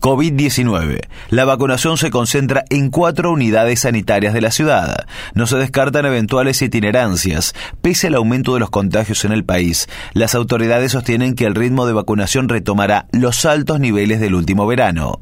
COVID-19. La vacunación se concentra en cuatro unidades sanitarias de la ciudad. No se descartan eventuales itinerancias. Pese al aumento de los contagios en el país, las autoridades sostienen que el ritmo de vacunación retomará los altos niveles del último verano.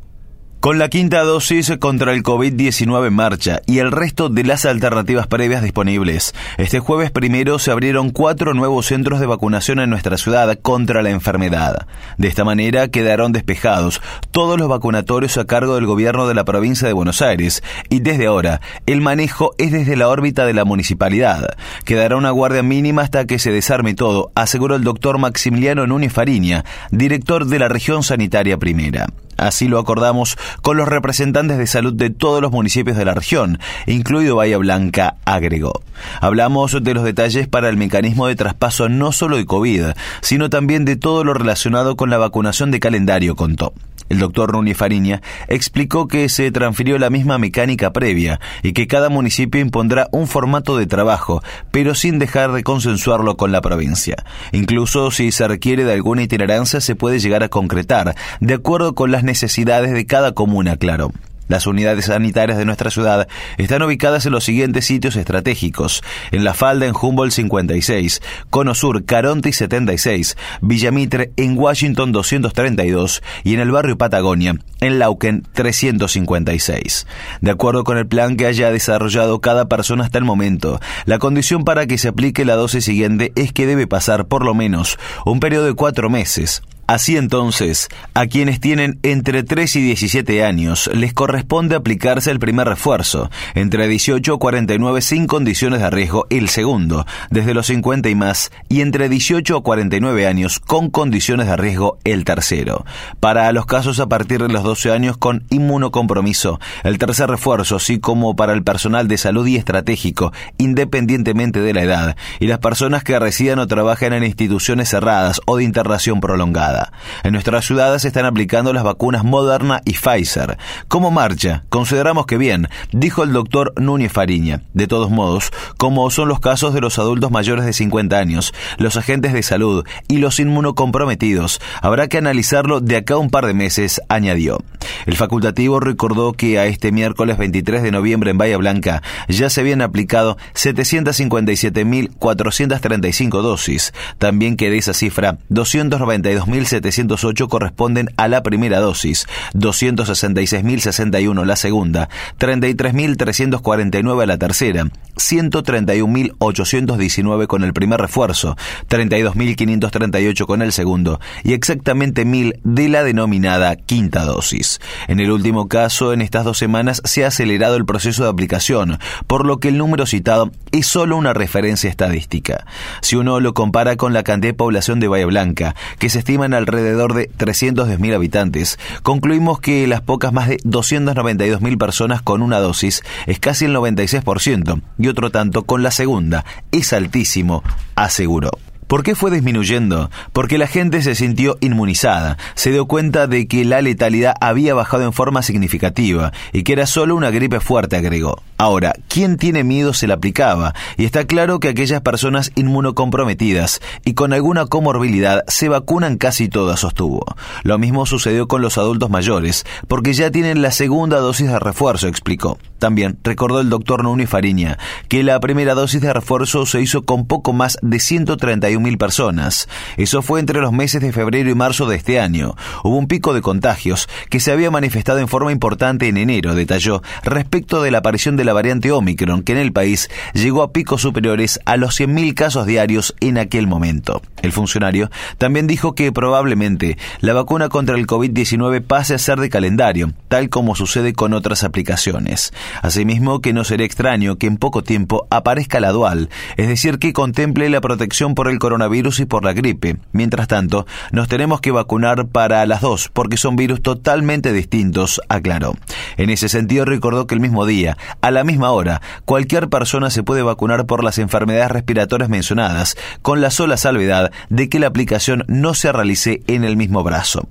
Con la quinta dosis contra el COVID-19 en marcha y el resto de las alternativas previas disponibles, este jueves primero se abrieron cuatro nuevos centros de vacunación en nuestra ciudad contra la enfermedad. De esta manera quedaron despejados todos los vacunatorios a cargo del gobierno de la provincia de Buenos Aires y desde ahora el manejo es desde la órbita de la municipalidad. Quedará una guardia mínima hasta que se desarme todo, aseguró el doctor Maximiliano Núñez Fariña, director de la región sanitaria primera. Así lo acordamos con los representantes de salud de todos los municipios de la región, incluido Bahía Blanca, agregó. Hablamos de los detalles para el mecanismo de traspaso no solo de COVID, sino también de todo lo relacionado con la vacunación de calendario, contó. El doctor Runi Fariña explicó que se transfirió la misma mecánica previa y que cada municipio impondrá un formato de trabajo, pero sin dejar de consensuarlo con la provincia. Incluso si se requiere de alguna itinerancia se puede llegar a concretar, de acuerdo con las necesidades de cada comuna, claro. Las unidades sanitarias de nuestra ciudad están ubicadas en los siguientes sitios estratégicos: en La Falda, en Humboldt 56, Cono Sur, Caronte 76, Villamitre, en Washington 232 y en el barrio Patagonia, en Lauken 356. De acuerdo con el plan que haya desarrollado cada persona hasta el momento, la condición para que se aplique la dosis siguiente es que debe pasar por lo menos un periodo de cuatro meses Así entonces, a quienes tienen entre 3 y 17 años les corresponde aplicarse el primer refuerzo, entre 18 y 49 sin condiciones de riesgo el segundo, desde los 50 y más, y entre 18 a 49 años con condiciones de riesgo el tercero. Para los casos a partir de los 12 años con inmunocompromiso, el tercer refuerzo, así como para el personal de salud y estratégico, independientemente de la edad, y las personas que residan o trabajan en instituciones cerradas o de internación prolongada. En nuestras ciudades se están aplicando las vacunas Moderna y Pfizer. ¿Cómo marcha? Consideramos que bien, dijo el doctor Núñez Fariña. De todos modos, como son los casos de los adultos mayores de 50 años, los agentes de salud y los inmunocomprometidos, habrá que analizarlo de acá a un par de meses, añadió. El facultativo recordó que a este miércoles 23 de noviembre en Bahía Blanca ya se habían aplicado 757.435 dosis. También que de esa cifra, 292.000 708 corresponden a la primera dosis, 266.061 la segunda, 33.349 a la tercera, 131.819 con el primer refuerzo, 32.538 con el segundo y exactamente 1.000 de la denominada quinta dosis. En el último caso, en estas dos semanas se ha acelerado el proceso de aplicación, por lo que el número citado es solo una referencia estadística. Si uno lo compara con la cantidad de población de Bahía Blanca, que se estima en alrededor de 310.000 habitantes, concluimos que las pocas más de 292.000 personas con una dosis es casi el 96% y otro tanto con la segunda. Es altísimo, aseguró. ¿Por qué fue disminuyendo? Porque la gente se sintió inmunizada, se dio cuenta de que la letalidad había bajado en forma significativa y que era solo una gripe fuerte, agregó. Ahora, quien tiene miedo se la aplicaba, y está claro que aquellas personas inmunocomprometidas y con alguna comorbilidad se vacunan casi todas, sostuvo. Lo mismo sucedió con los adultos mayores, porque ya tienen la segunda dosis de refuerzo, explicó. También recordó el doctor Nuni Fariña que la primera dosis de refuerzo se hizo con poco más de 131 mil personas. Eso fue entre los meses de febrero y marzo de este año. Hubo un pico de contagios que se había manifestado en forma importante en enero, detalló, respecto de la aparición de la variante Omicron, que en el país llegó a picos superiores a los 100.000 casos diarios en aquel momento. El funcionario también dijo que probablemente la vacuna contra el COVID-19 pase a ser de calendario, tal como sucede con otras aplicaciones. Asimismo, que no sería extraño que en poco tiempo aparezca la dual, es decir, que contemple la protección por el coronavirus y por la gripe. Mientras tanto, nos tenemos que vacunar para las dos, porque son virus totalmente distintos, aclaró. En ese sentido, recordó que el mismo día, a la misma hora, cualquier persona se puede vacunar por las enfermedades respiratorias mencionadas, con la sola salvedad de que la aplicación no se realice en el mismo brazo.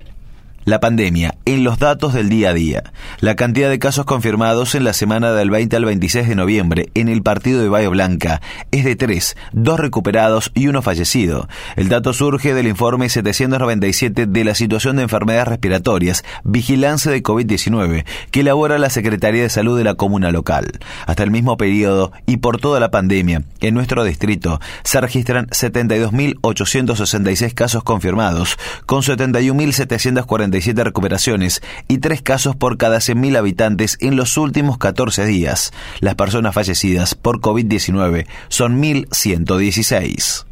La pandemia en los datos del día a día. La cantidad de casos confirmados en la semana del 20 al 26 de noviembre en el partido de Bahía Blanca es de 3, 2 recuperados y uno fallecido. El dato surge del informe 797 de la situación de enfermedades respiratorias, vigilancia de COVID-19, que elabora la Secretaría de Salud de la comuna local. Hasta el mismo periodo y por toda la pandemia, en nuestro distrito se registran 72.866 casos confirmados, con 71.740 recuperaciones y tres casos por cada 100.000 habitantes en los últimos 14 días. Las personas fallecidas por COVID-19 son 1.116.